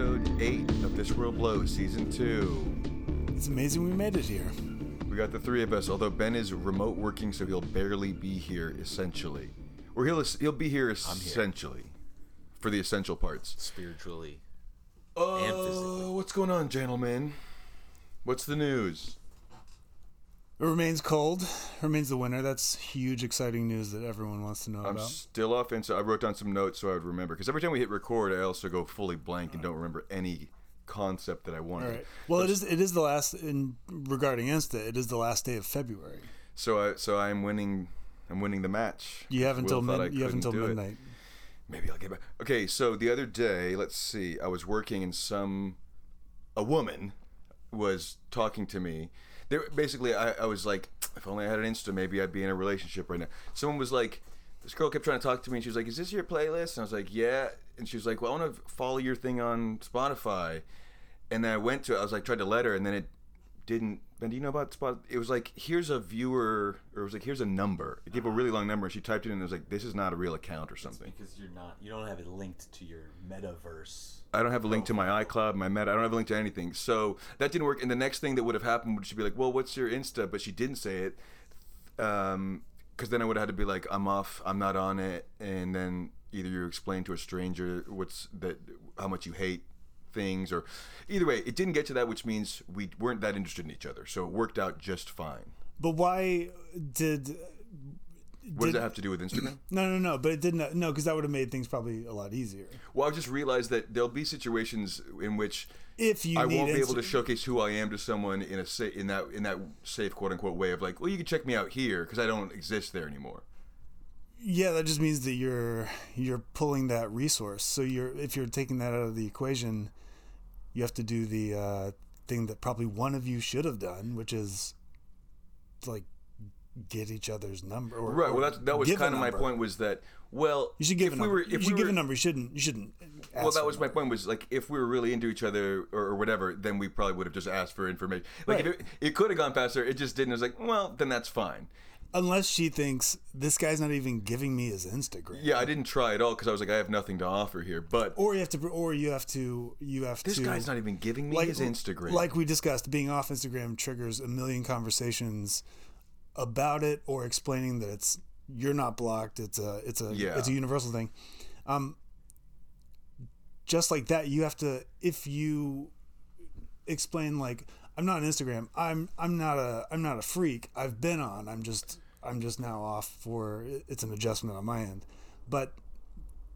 episode 8 of This World Blows, Season 2. It's amazing we made it here. We got the three of us, although Ben is remote working, so he'll barely be here, essentially. Or he'll, he'll be here essentially. For the essential parts. spiritually. Oh, physically. what's going on, gentlemen? What's the news? It remains cold. Remains the winter. That's huge, exciting news that everyone wants to know I'm about. still off, and so I wrote down some notes so I would remember. Because every time we hit record, I also go fully blank and don't remember any concept that I wanted. All right. Well, it is. It is the last. In regarding Insta, it is the last day of February. So I so I'm winning. I'm winning the match. You have until mid, you have until do it. midnight. Maybe I'll get back. Okay, so the other day, let's see, I was working in some a woman was talking to me. There, basically, I, I was like, if only I had an Insta, maybe I'd be in a relationship right now. Someone was like, this girl kept trying to talk to me, and she was like, "Is this your playlist?" And I was like, "Yeah." And she was like, "Well, I want to follow your thing on Spotify." And then I went to, it. I was like, tried to let her, and then it didn't. Ben, do you know about Spot? It was like, here's a viewer, or it was like, here's a number. It gave a really long number, and she typed it in, and it was like, this is not a real account or something. Because you're not, you don't have it linked to your metaverse. I don't have a link to my iCloud, my Meta. I don't have a link to anything. So that didn't work. And the next thing that would have happened would she be like, "Well, what's your Insta?" But she didn't say it. Um, because then I would have had to be like, "I'm off. I'm not on it." And then either you explain to a stranger what's that, how much you hate things, or either way, it didn't get to that, which means we weren't that interested in each other. So it worked out just fine. But why did? What does that have to do with Instagram? No, no, no. But it didn't. No, because that would have made things probably a lot easier. Well, I just realized that there'll be situations in which If you I won't be able to showcase who I am to someone in a sa- in that in that safe quote unquote way of like, well, you can check me out here because I don't exist there anymore. Yeah, that just means that you're you're pulling that resource. So you're if you're taking that out of the equation, you have to do the uh, thing that probably one of you should have done, which is like get each other's number. Or, Right. Well, that that was kind of my point was that well, You should give if a we number. were you if should we give were, a number. You shouldn't. You shouldn't. Well, that was my point. Was like if we were really into each other or, or whatever, then we probably would have just asked for information. Like Right. if it, it could have gone faster, it just didn't. It was like, well, then that's fine. Unless she thinks this guy's not even giving me his Instagram. Yeah, I didn't try at all because I was like, I have nothing to offer here. But Or you have to. Or you have to. You have this to. guy's not even giving me like his Instagram. Like we discussed, being off Instagram triggers a million conversations about it or explaining that it's you're not blocked. It's a it's a Yeah. it's a universal thing. Um, just like that, you have to if you explain like I'm not on Instagram. I'm I'm not a I'm not a freak. I've been on. I'm just I'm just now off for it's an adjustment on my end, but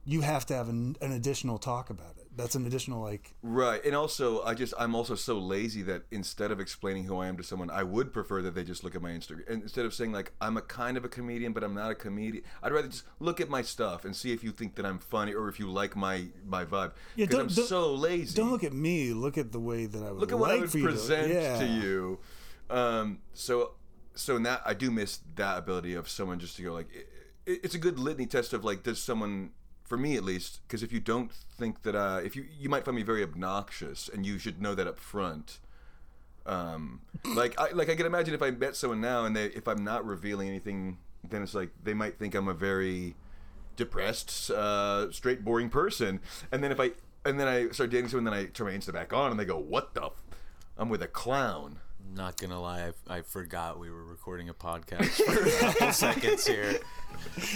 you have to have an, an additional talk about it. That's an additional like Right. And also, I just, I'm also so lazy that instead of explaining who I am to someone, I would prefer that they just look at my Instagram. And instead of saying, like, I'm a kind of a comedian, but I'm not a comedian, I'd rather just look at my stuff and see if you think that I'm funny or if you like my, my vibe. Yeah, Because don't- I'm don't- so lazy. Don't look at me. Look at the way that I would Look at what like I would for you present to, yeah. to you. Um, so, so in that, I do miss that ability of someone just to go, like, it, it's a good litany test of, like, does someone for me at least, because if you don't think that, uh, if you you might find me very obnoxious, and you should know that up front. Um, like I like I can imagine if I met someone now, and they if I'm not revealing anything, then it's like they might think I'm a very depressed, uh, straight, boring person, and then if I and then I start dating someone, then I turn my Insta back on, and they go, "What the? F- I'm with a clown." Not gonna lie, I, I forgot we were recording a podcast for a couple seconds here.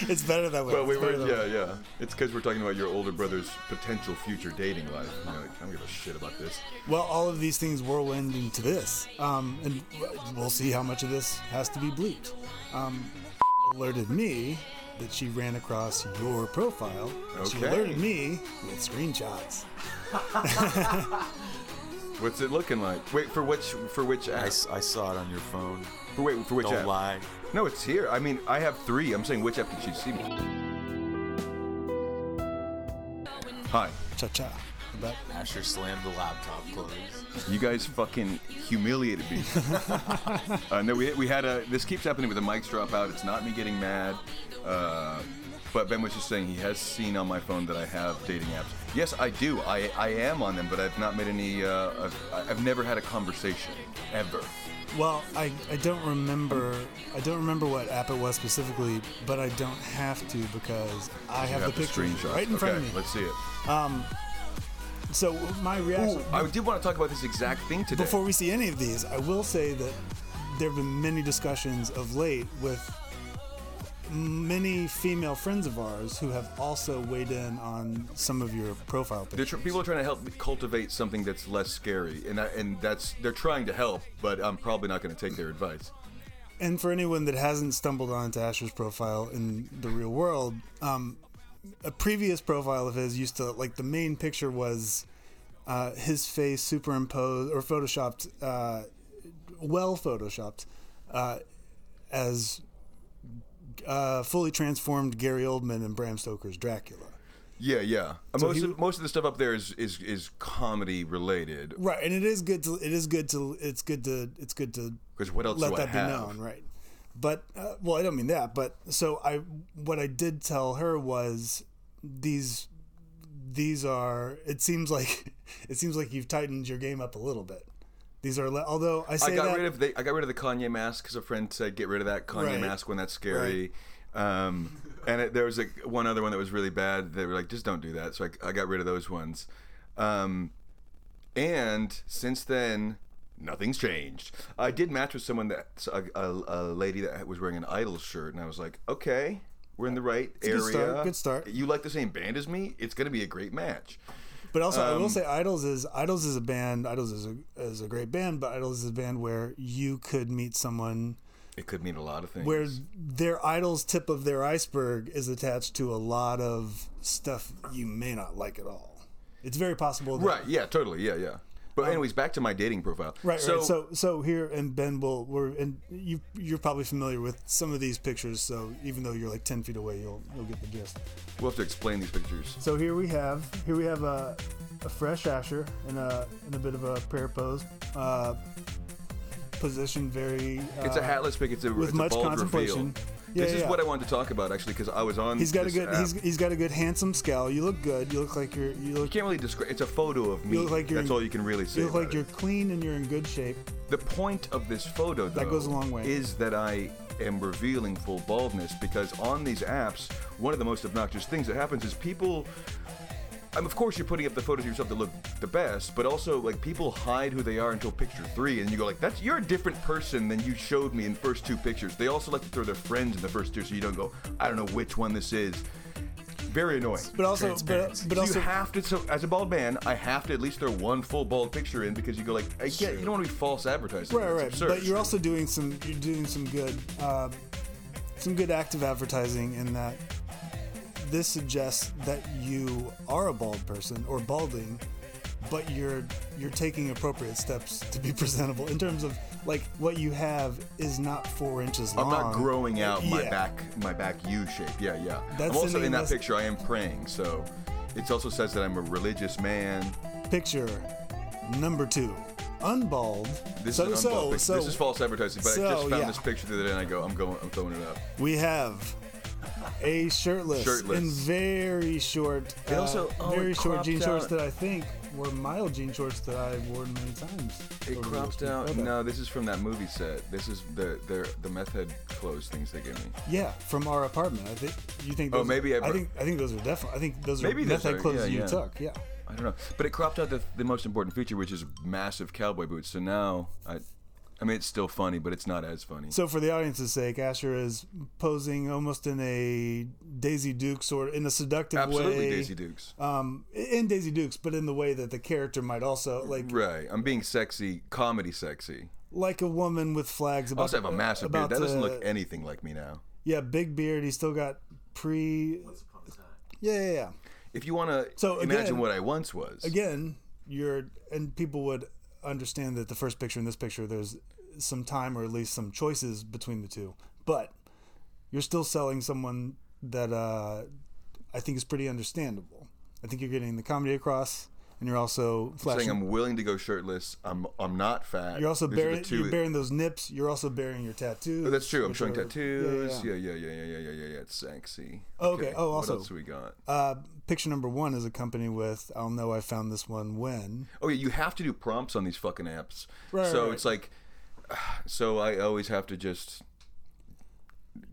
It's better that way. But we were, yeah, way. yeah. It's because we're talking about your older brother's potential future dating life. You know, like, I don't give a shit about this. Well, all of these things whirlwind into this, um, and we'll see how much of this has to be bleeped. Um, alerted me that she ran across your profile. She Okay. alerted me with screenshots. What's it looking like? Wait for which for which I, app? s- I saw it on your phone. For wait for which Don't app? lie. No, it's here. I mean, I have three. I'm saying which app did she see me? Hi. Cha cha. But Asher slammed the laptop closed. You guys fucking humiliated me. uh, no, we, we had a. This keeps happening with the mics drop out. It's not me getting mad. Uh, but Ben was just saying he has seen on my phone that I have dating apps. Yes, I do. I, I am on them, but I've not made any. Uh, I've, I've never had a conversation ever. well, I, I don't remember I don't remember what app it was specifically, but I don't have to because I have, have the picture screenshot right in okay, front of me. Let's see it. Um, so my reaction Ooh, I did want to talk about this exact thing today. before we see any of these, I will say that there have been many discussions of late with many female friends of ours who have also weighed in on some of your profile pictures. tr- people are trying to help cultivate something that's less scary, and that, and that's they're trying to help, but I'm probably not going to take their advice. And for anyone that hasn't stumbled onto Asher's profile in the real world, um, a previous profile of his used to like the main picture was uh, his face superimposed or photoshopped, uh, well photoshopped, uh, as uh, fully transformed Gary Oldman and Bram Stoker's Dracula. Yeah, yeah. So most he- of, most of the stuff up there is is, is comedy related. Right, and it is good to it is good to it's good to it's good to Because what else let do that I be known, right? But uh, well, I don't mean that. But so I, what I did tell her was these, these are. It seems like it seems like you've tightened your game up a little bit. These are le- although I say I got that rid of the I got rid of the Kanye mask because a friend said get rid of that Kanye Right. mask when that's scary. Um, and it, there was like one other one that was really bad. They were like, just don't do that. So I, I got rid of those ones. Um, and since then, nothing's changed. I did match with someone that a, a, a lady that was wearing an Idol shirt, and I was like, okay, we're in the right a area. good start, good start. You like the same band as me? It's gonna be a great match. But also, I will Um, say, Idles is Idles is a band. Idles is a is a great band, but Idles is a band where you could meet someone It could mean a lot of things. where their idol's tip of their iceberg is attached to a lot of stuff you may not like at all. It's very possible. That, Right. Yeah. Totally. Yeah. Yeah. But anyways, back to my dating profile. Um, Right, So, right. So, so here and Ben will we're and you you're probably familiar with some of these pictures. So even though you're like ten feet away, you'll you'll get the gist. we'll have to explain these pictures. So here we have here we have a, a fresh Asher in a in a bit of a prayer pose, uh, position very. Uh, It's a hatless pic. It's a with it's much a contemplation. Reveal. Yeah, this is what I wanted to talk about actually because I was on. He's got a good he's, he's got a good handsome scowl. You look good. You look like you're you you can't really describe. It's a photo of me. look like you're That's in- all you can really say. you look like you're it. clean and you're in good shape. The point of this photo, though, goes a long way. is that I am revealing full baldness because on these apps, one of the most obnoxious things that happens is people. I mean, of course, you're putting up the photos of yourself that look the best, but also like people hide who they are until picture three, and you go like, "That's you're a different person than you showed me in the first two pictures." They also like to throw their friends in the first two, so you don't go, "I don't know which one this is." Very annoying. But also, but, but also, you have to. So as a bald man, I have to at least throw one full bald picture in because you go like, I get, you don't want to be false advertising. right, right. absurd. But you're also doing some you're doing some good uh, some good active advertising in that this suggests that you are a bald person or balding, but you're you're taking appropriate steps to be presentable in terms of like what you have is not four inches long. I'm not growing out my Yeah. back, my back U shape. Yeah, yeah. That's I'm also in that picture. I am praying, so it also says that I'm a religious man. Picture number two, unbald. This so is an so unbald so this is false advertising, but I just found yeah. this picture the other day, and I go, I'm going, I'm throwing it up. we have a shirtless, Shirtless. in very short, It uh, also- oh, very short cropped jean shorts that I think were mild jean shorts that I've worn many times. It cropped out. photos. No, this is from that movie set. This is the the the meth head clothes things they gave me. Yeah, from our apartment. I think you think. Oh, Those maybe I I brought- think I think those are definitely. I think those Maybe are those method are, clothes yeah, you yeah. took. Yeah. I don't know, but it cropped out the, the most important feature, which is massive cowboy boots. So now I, I mean, it's still funny, but it's not as funny. So for the audience's sake, Asher is posing almost in a Daisy Duke sort, in a seductive Absolutely, way. Absolutely, Daisy Dukes. Um, in Daisy Dukes, but in the way that the character might also like, Right, I'm being sexy, comedy sexy. like a woman with flags. I About, also have a massive beard. about That doesn't to- look anything like me now. Yeah, big beard. He's still got pre. Yeah, yeah, yeah. If you want to So, imagine again- what I once was, Again, you're and people would understand that the first picture and this picture, there's some time or at least some choices between the two, but you're still selling someone that uh, I think is pretty understandable. I think you're getting the comedy across, and you're also saying flashing. I'm willing to go shirtless. I'm I'm not fat. You're also bearing, you're bearing those nips. You're also bearing your tattoos. Oh, that's true. I'm showing are- tattoos. yeah, Yeah yeah. yeah. yeah, yeah, yeah, yeah. It's sexy. Okay. Oh, also, what else we got? Uh, picture number one is accompanied with "I'll know I found this one when." Oh yeah, you have to do prompts on these fucking apps. Right, so right, it's like, so I always have to just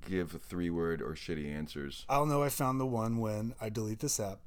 give three word or shitty answers. I'll know I found the one when I delete this app.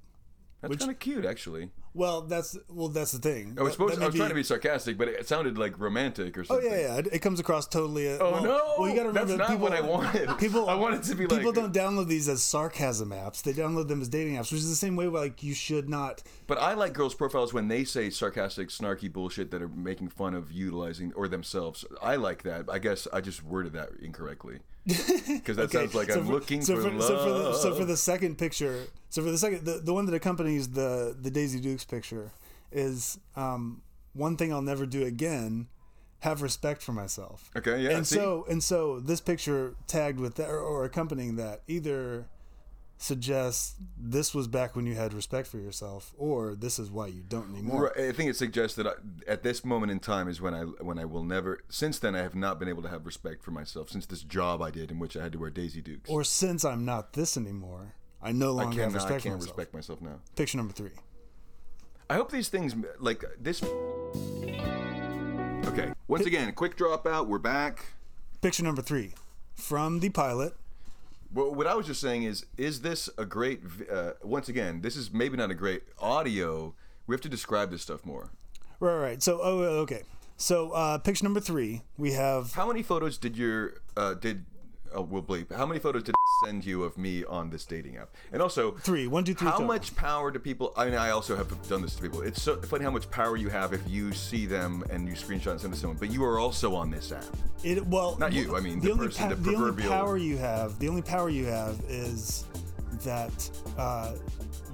That's kind of cute, actually. Well, that's well, that's the thing. I was supposed. that I was may trying to be sarcastic, but it sounded like romantic or something. Oh yeah, yeah. It, it comes across totally. Uh, Oh well, no! Well, you got to remember That's not people, what I wanted. People, I wanted to be like people don't download these as sarcasm apps. They download them as dating apps, which is the same way. Where, like you should not. But I like girls' profiles when they say sarcastic, snarky bullshit that are making fun of utilizing or themselves. I like that. I guess I just worded that incorrectly because that Okay, sounds like so I'm for- looking so for, for, love. So for, the, so for the second picture, so for the second, the, the one that accompanies the the Daisy Dukes picture is um, one thing I'll never do again. Have respect for myself. Okay, yeah, And see? so and so this picture tagged with that or, or accompanying that either suggests this was back when you had respect for yourself, or this is why you don't anymore. Right, I think it suggests that I, at this moment in time is when I when I will never. Since then, I have not been able to have respect for myself. Since this job I did in which I had to wear Daisy Dukes, Or since I'm not this anymore, I no I longer have cannot. I respect for can't myself. respect myself now. Picture number three. I hope these things like this. Okay, once again, quick dropout. We're back. Picture number three. From the pilot. Well, what I was just saying is, is this a great? Uh, once again, this is maybe not a great audio. We have to describe this stuff more. Right, right. So, oh, okay. So, uh, picture number three, we have How many photos did your uh, did? Oh, we'll bleep. How many photos did send you of me on this dating app? And also, three. One, two, three. How total. much power do people? I mean, I also have done this to people. It's so funny how much power you have if you see them and you screenshot and send to someone. But you are also on this app. It well, Not you, I mean, the, the only person, the the only power you have, the only power you have is that uh,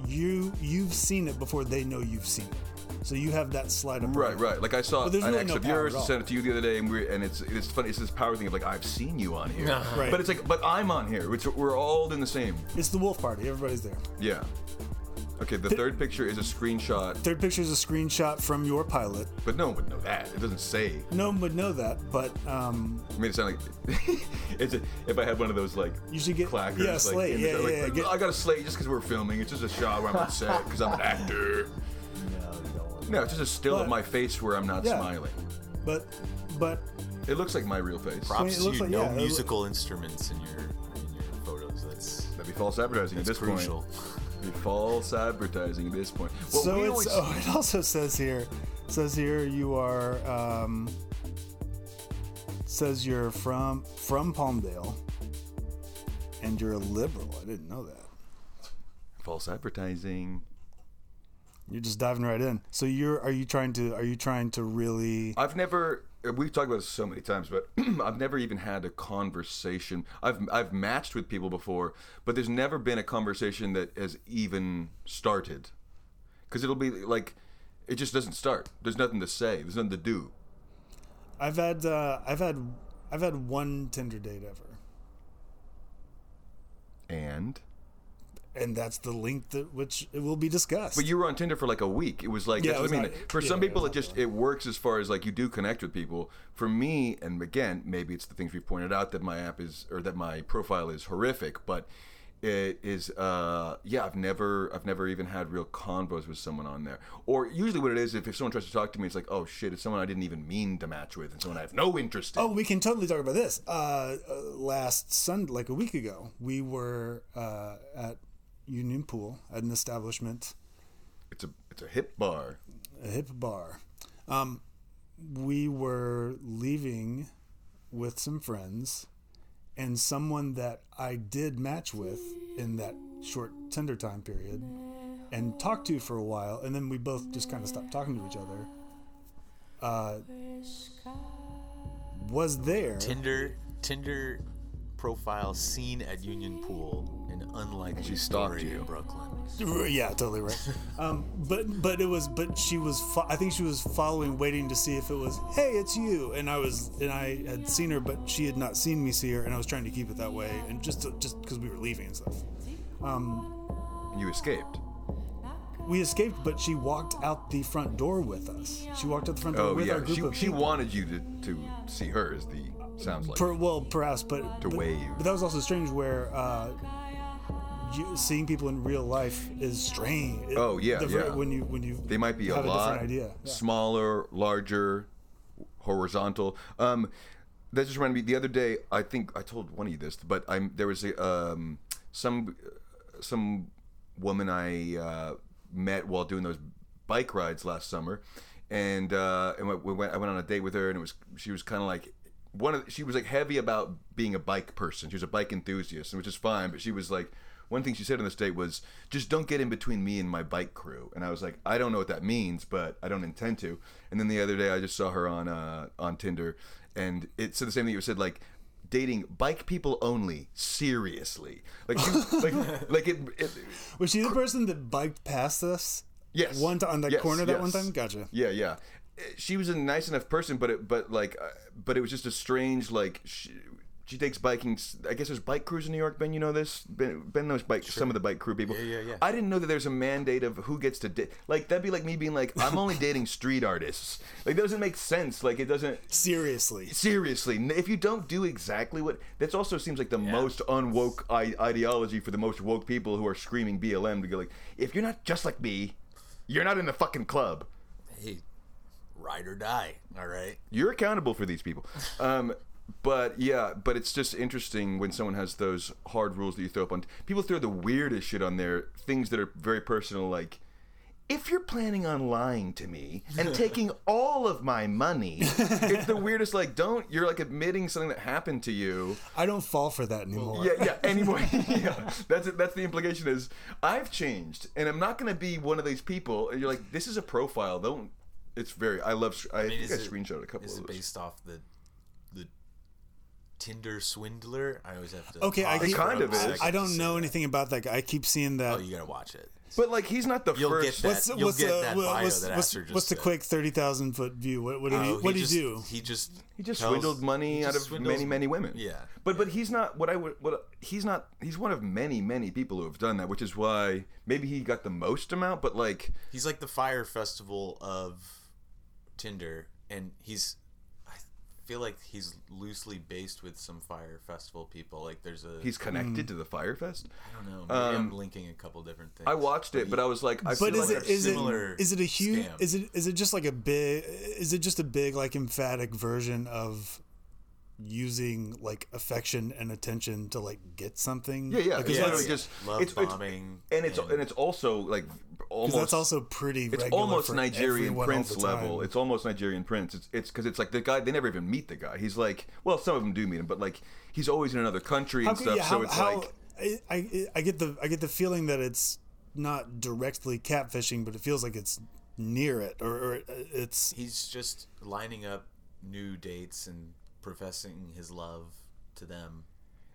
you you've seen it before they know you've seen it. So you have that slide up. Right, right. Like I saw But an there's really ex no of yours at sent it to you the other day, and we and it's it's funny. It's this power thing of like I've seen you on here, Right. but it's like but I'm on here. Which we're all in the same. It's the wolf party. Everybody's there. Yeah. Okay. The third picture is a screenshot, Third picture is a screenshot from your pilot. but no one would know that. It doesn't say. No one would know that, but um, I made it sound like it's a, if I had one of those like You should get- clackers, yeah, like, slate, in the- yeah, like, yeah, like, get- I got a slate just because we're filming. It's just a shot where I'm on set because I'm an actor. No, it's just a still of But- my face where I'm not Yeah. smiling. but but It looks like my real face. mean, Props it to looks you. like- no yeah, it loo- musical instruments in your in your photos. That's That'd be false advertising at that's this crucial. point. Be false advertising at this point. Well, so we it's always- oh, it also says here says here you are um, says you're from from Palmdale and you're a liberal. I didn't know that. false advertising. You're just diving right in. So you're are you trying to are you trying to really I've never. We've talked about this so many times, but I've never even had a conversation. I've I've matched with people before, but there's never been a conversation that has even started. Because it'll be like, it just doesn't start. There's nothing to say. There's nothing to do. I've had uh, I've had I've had one Tinder date ever. And And that's the link that which it will be discussed. but you were on Tinder for like a week. It was like Yeah, that's was what I mean. not- for yeah, some people, was it just it works as far as like you do connect with people. For me, and again, maybe it's the things we pointed out that my app is or that my profile is horrific, but it is uh yeah i've never i've never even had real convos with someone on there or usually what it is if, if someone tries to talk to me it's like oh shit it's someone i didn't even mean to match with and someone i have no interest in Oh, we can totally talk about this. Uh, uh, last Sunday, like a week ago, we were uh, at Union Pool at an establishment, it's a it's a hip bar a hip bar. Um, we were leaving with some friends and someone that I did match with in that short Tinder time period and talked to for a while, and then we both just kind of stopped talking to each other. Uh, was there? Tinder Tinder profile seen at Union Pool, an unlikely She stalked you. in Brooklyn. Yeah, totally right. Um, but but it was but she was fo- I think she was following, waiting to see if it was hey it's you, and I was and I had seen her, but she had not seen me see her, and I was trying to keep it that way, and just to, just because we were leaving and stuff. and you escaped We escaped, but she walked out the front door with us. She walked out the front door oh with yeah our group she, of she people. wanted you to to see her as the sounds like Per, well, perhaps, but To but, wave. But that was also strange, where uh, you, seeing people in real life is strange. Oh, yeah, The yeah. When you when you they might be a a lot. Yeah. smaller, larger, horizontal. Um, that just reminded me. The other day, I think I told one of you this, but I'm there was a um, some some woman I uh, met while doing those bike rides last summer, and uh, and we went. I went on a date with her, and it was she was kind of like one of she was like heavy about being a bike person. She was a bike enthusiast, which is fine. But she was like one thing she said on this date was just don't get in between me and my bike crew. And I was like, I don't know what that means, but I don't intend to. And then the other day I just saw her on uh, on Tinder, and it said the same thing. you said like dating bike people only seriously like you, like like it, it Was she the person that biked past us? Yes. One time on that Yes, corner that one time. Gotcha. Yeah, yeah. She was a nice enough person, but it, but like, uh, but it was just a strange like. She, she takes biking. I guess there's bike crews in New York. Ben, you know this. Ben, ben knows bike. Some of the bike crew people. Yeah, yeah, yeah. I didn't know that there's a mandate of who gets to date. Like that'd be like me being like, I'm only dating street artists. Like that doesn't make sense. Like it doesn't. Seriously. Seriously, if you don't do exactly what that also seems like the most unwoke I- ideology for the most woke people who are screaming BLM to go like, if you're not just like me, you're not in the fucking club. Hey, ride or die. All right. You're accountable for these people. Um, but yeah, but it's just interesting when someone has those hard rules that you throw up on. People throw the weirdest shit on there, things that are very personal, like. If you're planning on lying to me and taking all of my money, it's the weirdest. Like, don't you're like admitting something that happened to you. I don't fall for that anymore. Yeah, yeah. Anymore, yeah. That's it. That's the implication. Is I've changed, and I'm not going to be one of these people. And you're like, this is a profile. Don't. It's very. I love. I, I mean, think I it, screenshot a couple is of it those. based off the the Tinder swindler? I always have to. Okay, I pause keep, kind of is. I don't say know that. anything about that guy. I keep seeing that. Oh, you gotta watch it. But like, he's not the You'll first. get that. what's You'll what's get the that what- bio what's, that what's, just what's the quick thirty thousand foot view? What, what did oh, he Oh, what did just, he do? He just He just tells- swindled money he out of swindles- many, many women. Yeah, But but he's not what I would what he's not he's one of many many people who have done that, which is why maybe he got the most amount. But like he's like the Fyre Festival of Tinder, and he's. I feel like he's loosely based with some Fyre Festival people. Like there's a. he's connected to the Fyre Fest. I don't know. Maybe um, I'm linking a couple different things. I watched it, but I was like, I but feel is like it is it similar is it a huge scam. is it is it just like a big is it just a big like emphatic version of using like affection and attention to like get something? yeah yeah. Like, it's yeah, that- literally yeah. just Love it's, it's bombing and it's and- and it's also like 'cause almost that's also pretty. it's almost for Nigerian everyone all prince the level. It's almost Nigerian prince. It's it's because it's like the guy. They never even meet the guy. He's like, well, some of them do meet him, but like he's always in another country and How- stuff. yeah, so it's how- like I, I I get the I get the feeling that it's not directly catfishing, but it feels like it's near it, or, or uh, it's he's just lining up new dates and professing his love to them.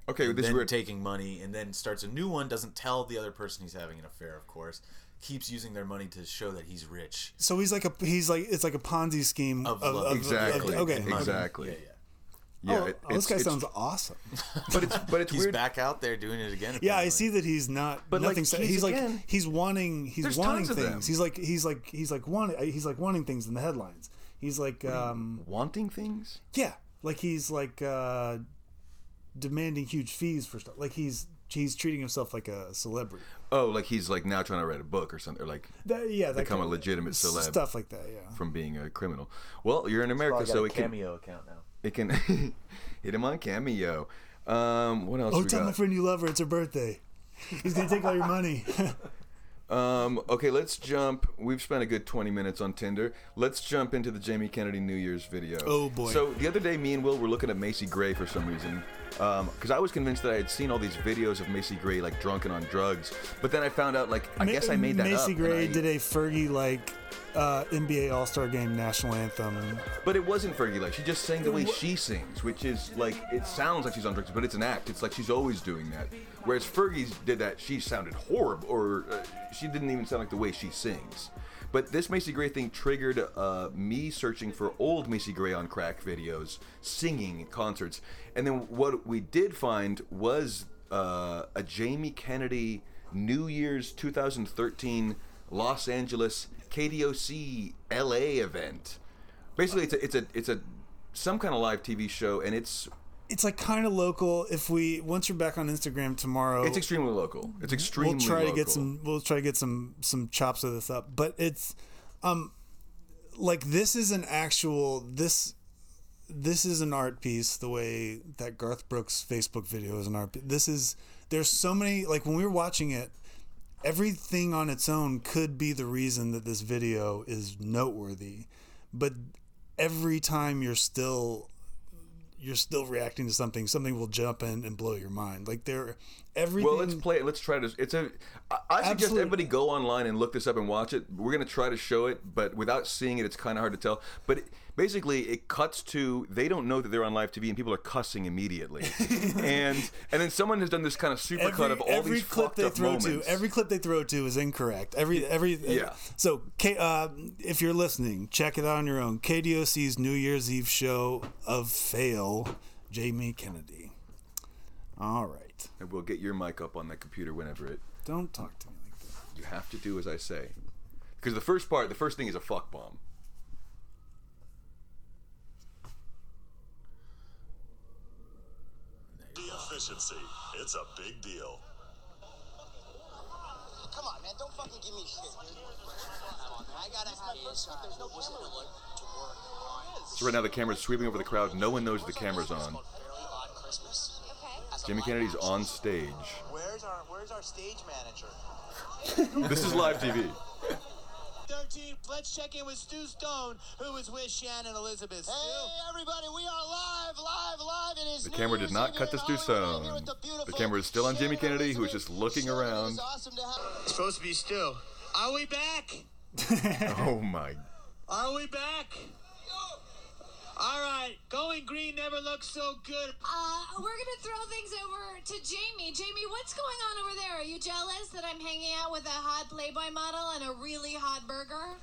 okay, this is weird. taking money and then starts a new one. Doesn't tell the other person he's having an affair, of course. Keeps using their money to show that he's rich. so he's like a he's like it's like a Ponzi scheme Of of, love. of- of- exactly. okay, exactly. Yeah, yeah. Yeah, oh, it- oh, this guy sounds awesome. But it's but it's He's weird. back out there doing it again. Yeah, I see that he's not. But, nothing. sa- he's he's like again- he's wanting. He's There's wanting tons of things. them. He's like he's like he's like wanting. He's like wanting things in the headlines. He's like um Wanting things. yeah, like he's like uh demanding huge fees for stuff. Like he's he's treating himself like a celebrity. Oh, like he's like now trying to write a book or something, or like That, yeah, that become a kind of- legitimate celeb stuff like that. Yeah. from being a criminal. Well, you're in America, so it can account now. it can hit him on Cameo. Um, what else Oh, we tell my friend you love her. It's her birthday. He's gonna take all your money. Um, okay, let's jump. We've spent a good 20 minutes on Tinder. Let's jump into the Jamie Kennedy New Year's video. Oh, boy. So the other day, me and Will were looking at Macy Gray for some reason. Because I was convinced that I had seen all these videos of Macy Gray like drunk and on drugs, but then I found out like I Ma- guess I made that Macy up. Gray I- did a Fergie like uh, NBA All Star Game national anthem. But it wasn't Fergie like she just sang the way she sings, which is like it sounds like she's on drugs, but it's an act. It's like she's always doing that. Whereas Fergie did that, she sounded horrible, or uh, she didn't even sound like the way she sings. But this Macy Gray thing triggered uh, me searching for old Macy Gray on crack videos, singing at concerts, and then what we did find was uh, a Jamie Kennedy New Year's 2013 Los Angeles KDOC LA event. Basically, it's a it's a it's a some kind of live TV show, and it's It's like kind of local. If we once you're back on Instagram tomorrow, it's extremely local. It's extremely. we'll try to get some. We'll try to get some some chops of this up. But it's, um, like this is an actual this. This is an art piece. The way that Garth Brooks Facebook video is an art. piece. This is there's so many like when we were watching it. Everything on its own could be the reason that this video is noteworthy, but every time you're still you're still reacting to something, something will jump in and blow your mind. Like there, everything. Well, let's play it. Let's try to. It's a. I, I suggest everybody go online and look this up and watch it. We're gonna try to show it, but without seeing it, it's kind of hard to tell. But it, basically, it cuts to they don't know that they're on live TV, and people are cussing immediately. and and then someone has done this kind of super cut of all every these clip they throw moments. to every clip they throw to is incorrect every every Yeah. so K, uh, if you're listening check it out on your own kdoc's new year's eve show of fail jamie kennedy all right and we'll get your mic up on that computer whenever it. don't talk to me like that You have to do as I say, because the first part, the first thing is a fuck bomb. The efficiency. It's a big deal. Come on, man. Don't fucking give me shit, dude. On. I gotta have this. There's no camera to work. So right now the camera's sweeping over the crowd. No one knows the camera's on. Fairly Odd Christmas. As a Jimmy Kennedy's on stage. Where's our Where's our stage manager? This is live TV. 13. Let's check in with Stu Stone, who was with Shannon Elizabeth. Stu. Hey, everybody, we are live, live, live. It is The New camera did Year's not cut to Stu Hollywood. I'm here Stone. the The camera is still on Jimmy Shannon Kennedy, who is just looking Shannon, around. awesome to have. It's supposed to be Stu. Are we back? Oh my. Are we back? All right. Going green never looks so good. Uh, we're gonna throw things over to Jamie. Jamie, what's going on over there? Are you jealous that I'm hanging out with a hot Playboy model and a really hot burger?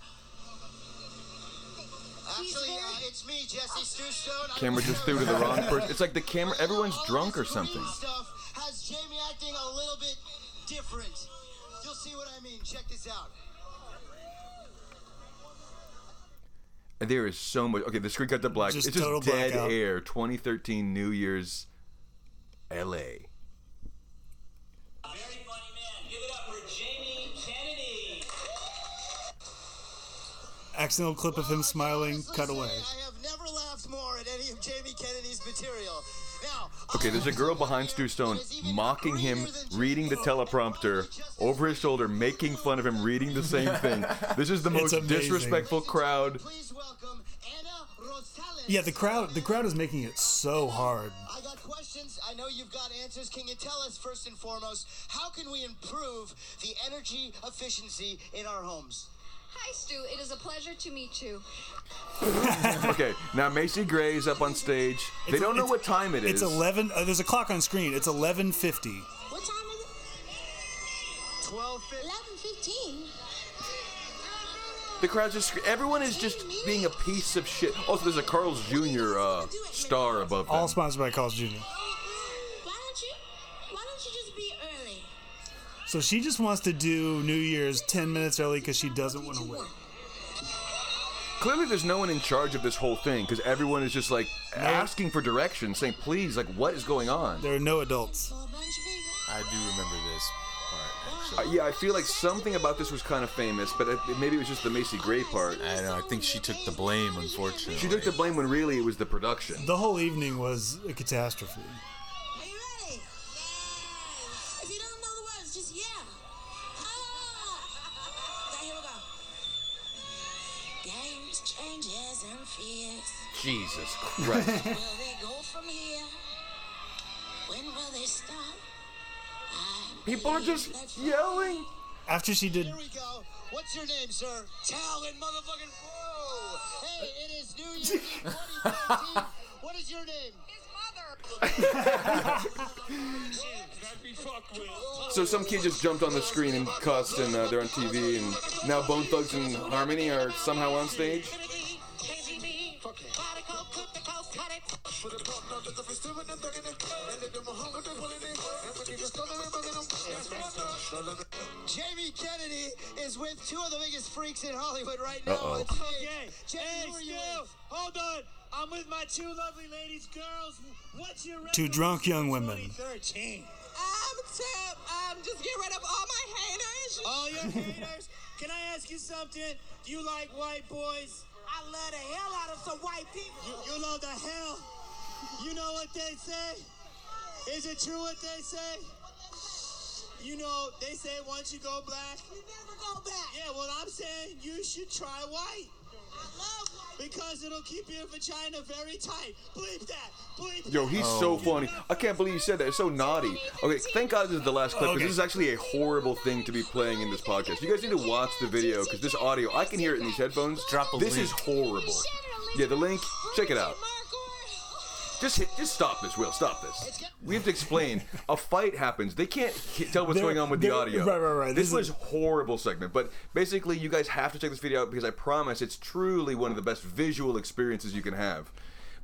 Actually, very- uh, it's me, Jesse Stu Stone. Camera just threw to the wrong person. It's like the camera. Everyone's drunk or this green something. Stuff has Jamie acting a little bit different. You'll see what I mean. Check this out. There is so much. Okay, the screen cut to black. Just it's just total dead blackout. air. 2013 New Year's, L.A. Very funny man. Give it up for Jamie Kennedy. accidental clip of him smiling cut say, away I have never laughed more at any of Jamie Kennedy's material. Now, Okay, there's a girl behind Stu Stone mocking him, reading the teleprompter over his shoulder, making fun of him reading the same thing. This is the most disrespectful crowd. Please welcome Anna Rosales. yeah the crowd the crowd is making it so hard I got questions. I know you've got answers. Can you tell us first and foremost, how can we improve the energy efficiency in our homes? Hi, Stu. It is a pleasure to meet you. Okay, now Macy Gray is up on stage. They It's- don't know it's- what time it is. it's 11 uh, there's a clock on screen it's 1150 What time is it? 12 11:15. The crowd's just. Everyone is just being a piece of shit. Also, there's a Carl's Jr. Uh, star above them. all sponsored by Carl's Jr. So she just wants to do New Year's 10 minutes early because she doesn't want to wait. Clearly, there's no one in charge of this whole thing because everyone is just like asking for directions, saying, "Please, like, what is going on?" There are no adults. For a bunch of people. I do remember this part Uh, yeah, I feel like something about this was kind of famous, but it, maybe it was just the Macy Gray part. I don't know. I think she took the blame, unfortunately. She took the blame when really it was the production. The whole evening was a catastrophe. Stop? I People are just yelling. After she did Here we go. What's your name, sir? Talon motherfucking Bro. Hey, it is New Year's Eve 2013. what is your name? So some kid just jumped on the screen and cussed, and uh, they're on TV, and now Bone Thugs-n-Harmony are somehow on stage. Jamie Kennedy is with two of the biggest freaks in Hollywood right now. Uh-oh. Let's. Okay. Jamie, hey, who are you Stu, with? hold on. I'm with my two lovely ladies, girls. What's your record Two drunk young women. 2013? I'm Tip. Um, just get rid of all my haters. All your haters. Can I ask you something? Do you like white boys? I love the hell out of some white people. You, you love the hell. You know what they say? Is it true what they say? You know, they say once you go black, You never go back. yeah, well, I'm saying you should try white. I love white. Because it'll keep your vagina very tight. Bleep that. Bleep Yo, that. he's so oh. funny. I can't believe you said that. It's so naughty. Okay, thank God this is the last clip because this is actually a horrible thing to be playing in this podcast. You guys need to watch the video because this audio, I can hear it in these headphones. Drop a This link. is horrible. Yeah, the link. Check it out. Just hit, just stop this, Will. Stop this. We have to explain. A fight happens. They can't tell what's going on with the audio. right, right, right. This, This was horrible segment, but basically, you guys have to check this video out because I promise it's truly one of the best visual experiences you can have.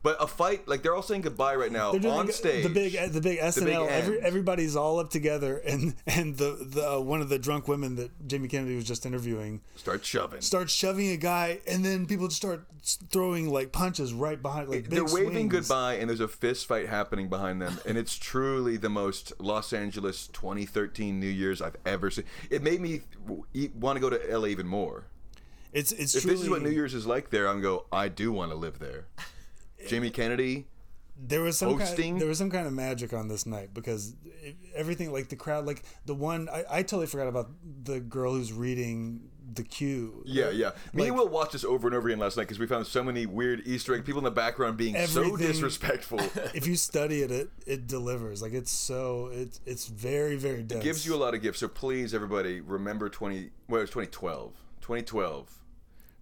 But a fight, like they're all saying goodbye right now on the, stage. the big the big SNL. The every, end. everybody's all up together, and and the the uh, one of the drunk women that Jamie Kennedy was just interviewing Start shoving. starts shoving a guy, and then people just start throwing like punches right behind. Like They're big waving swings. goodbye, and there's a fist fight happening behind them, and it's truly the most Los Angeles 2013 New Year's I've ever seen. It made me want to go to LA even more. It's it's If truly, this is what New Year's is like there, I'm go. I do want to live there. Jamie Kennedy. there was some hosting. kind, there was some kind of magic on this night because everything like the crowd like the one I, I totally forgot about the girl who's reading the cue. Yeah, yeah. Me and Will watched this over and over again last night because we found so many weird Easter egg people in the background being so disrespectful. If you study it, it it delivers. Like it's so it's it's very very dense. It gives you a lot of gifts. So please, everybody, remember 20. Well, it was 2012. 2012.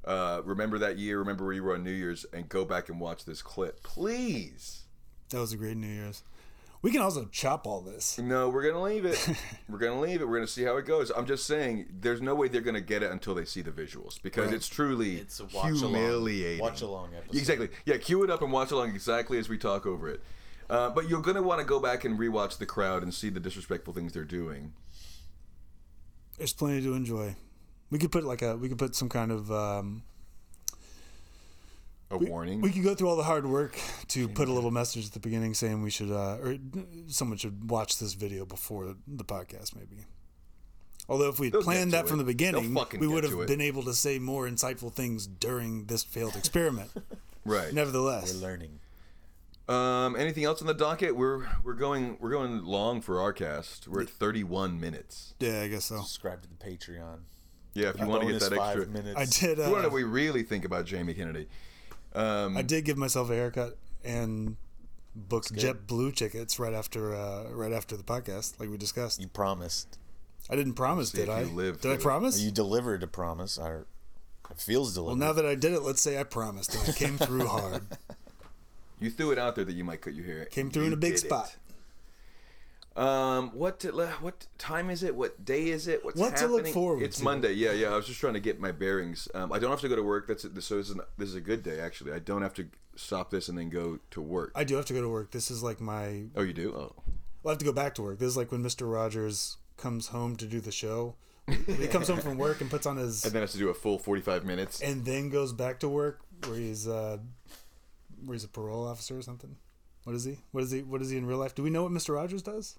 Uh, remember that year. Remember where you were on New Year's, and go back and watch this clip, please. That was a great New Year's. We can also chop all this. No, we're gonna leave it. we're gonna leave it. We're gonna see how it goes. I'm just saying, there's no way they're gonna get it until they see the visuals because Right. it's truly It's a watch along- humiliating. watch along episode. Exactly. Yeah, cue it up and watch along exactly as we talk over it. Uh, but you're gonna want to go back and rewatch the crowd and see the disrespectful things they're doing. There's plenty to enjoy. We could put like a we could put some kind of um, A warning. we could go through all the hard work to put a little message at the beginning saying we should uh, or someone should watch this video before the podcast maybe. Although if we'd They'll planned to that from the beginning, we would have been able to say more insightful things during this failed experiment. right. Nevertheless, We're learning. Um, anything else on the docket? We're we're going we're going long for our cast. We're at 31 minutes. yeah, I guess so. Subscribe to the Patreon. Yeah, if you want to get Bonus that five extra. minutes. I did. If you want to Uh, what we really think about Jamie Kennedy. Um, I did give myself a haircut and booked JetBlue tickets right after uh, right after the podcast, like we discussed. You promised. I didn't promise, did I? live did I through it. promise? You delivered a promise. Or it feels well, now that I did it, let's say I promised and I came through hard. You threw it out there that you might cut your hair. Came through You in a big did it. spot. Um, what to, what time is it? What day is it? What's What to look happening? forward It's to. Monday. Yeah, yeah. I was just trying to get my bearings. Um, I don't have to go to work. That's it. So this is, an, this is a good day actually. I don't have to stop this and then go to work. I do have to go to work. This is like my. oh, you do? Oh, Well, I have to go back to work. This is like when Mister Rogers comes home to do the show. he comes home from work and puts on his and then has to do a full forty-five minutes. and then goes back to work where he's uh where he's a parole officer or something. What is he? What is he? What is he in real life? Do we know what Mister Rogers does?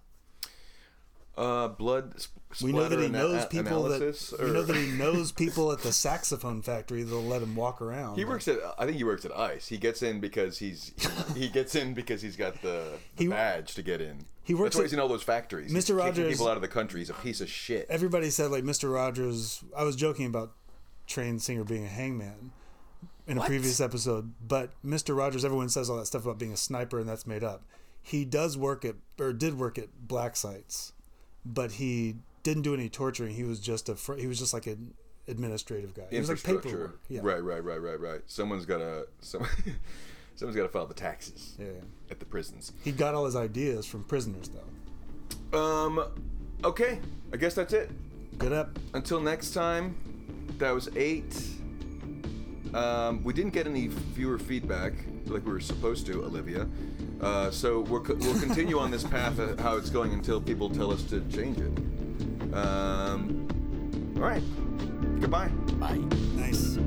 Uh, blood. Sp- We know that he knows people analysis, that we know that he knows people at the saxophone factory that'll let him walk around. He works at. I think he works at ICE. He gets in because he's he gets in because he's got the, the He- badge to get in. he works That's why he's in all those factories. Mr. Rogers- people out of the country. He's a piece of shit. Everybody said like Mister Rogers. I was joking about trained singer being a hangman in a previous episode, but Mister Rogers. Everyone says all that stuff about being a sniper, and that's made up. He does work at or did work at black sites, but he didn't do any torturing. He was just a fr- he was just like an administrative guy. He was like Infrastructure. paperwork. Yeah. Right, right, right, right, right. Someone's gotta some, someone's gotta file the taxes Yeah. at the prisons. He got all his ideas from prisoners, though. Um, okay. I guess that's it. Get up. Until next time. That was eight. Um, we didn't get any viewer feedback like we were supposed to, Olivia. Uh, so we're, co- we'll continue on this path of how it's going until people tell us to change it. Um, all right. Goodbye. Bye. Nice.